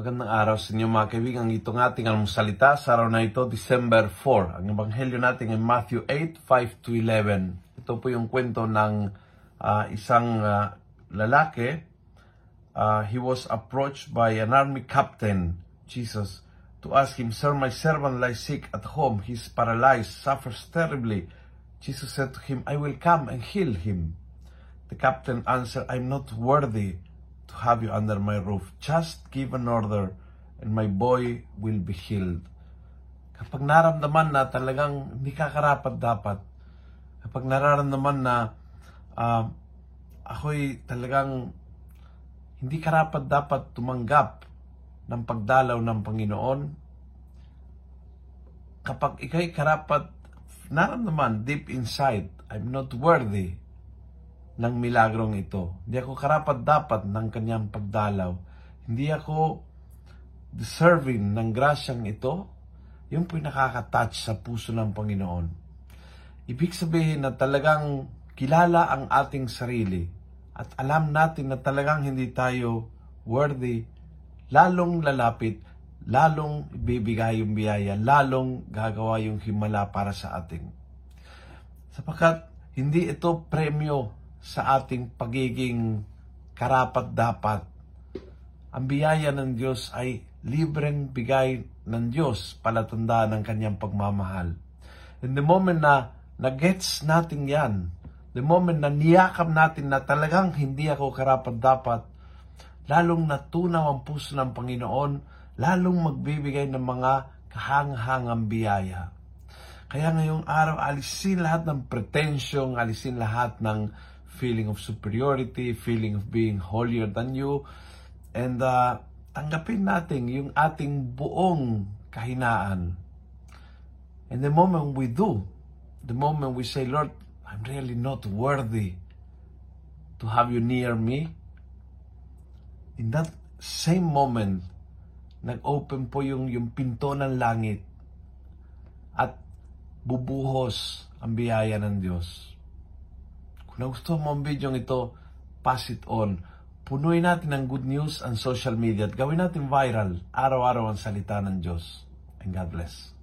Magandang araw sa inyo mga kaibigan. Ito ng ating almusalita sa araw na ito, December 4. Ang ebanghelyo natin ay Matthew 8, 5 to 11. Ito po yung kwento ng ah, isang ah, lalaki. Ah, he was approached by an army captain, Jesus, to ask him, Sir, my servant lies sick at home. He's paralyzed, suffers terribly. Jesus said to him, I will come and heal him. The captain answered, I'm not worthy to have you under my roof. Just give an order and my boy will be healed. Kapag naramdaman na talagang hindi ka karapat dapat, kapag nararamdaman na ah, ako'y talagang hindi karapat dapat tumanggap ng pagdalaw ng Panginoon, kapag ikay karapat naramdaman deep inside, I'm not worthy ng milagrong ito. Hindi ako karapat dapat ng kanyang pagdalaw. Hindi ako deserving ng grasyang ito. Yung po'y nakaka-touch sa puso ng Panginoon. Ibig sabihin na talagang kilala ang ating sarili at alam natin na talagang hindi tayo worthy, lalong lalapit, lalong ibibigay yung biyaya, lalong gagawa yung himala para sa atin. Sapagkat hindi ito premyo sa ating pagiging karapat-dapat. Ang biyaya ng Diyos ay libreng bigay ng Diyos palatandaan ng kanyang pagmamahal. In the moment na nagets natin yan, the moment na niyakap natin na talagang hindi ako karapat-dapat, lalong natunaw ang puso ng Panginoon, lalong magbibigay ng mga kahang-hangang biyaya. Kaya ngayong araw, alisin lahat ng pretensyong, alisin lahat ng feeling of superiority, feeling of being holier than you, and uh, tanggapin natin yung ating buong kahinaan. And the moment we do, the moment we say, Lord, I'm really not worthy to have you near me, in that same moment, nag-open po yung, yung pinto ng langit at bubuhos ang biyaya ng Diyos. Kung nagustuhan mo ang video ito, pass it on. Punuin natin ng good news ang social media at gawin natin viral araw-araw ang salita ng Diyos. And God bless.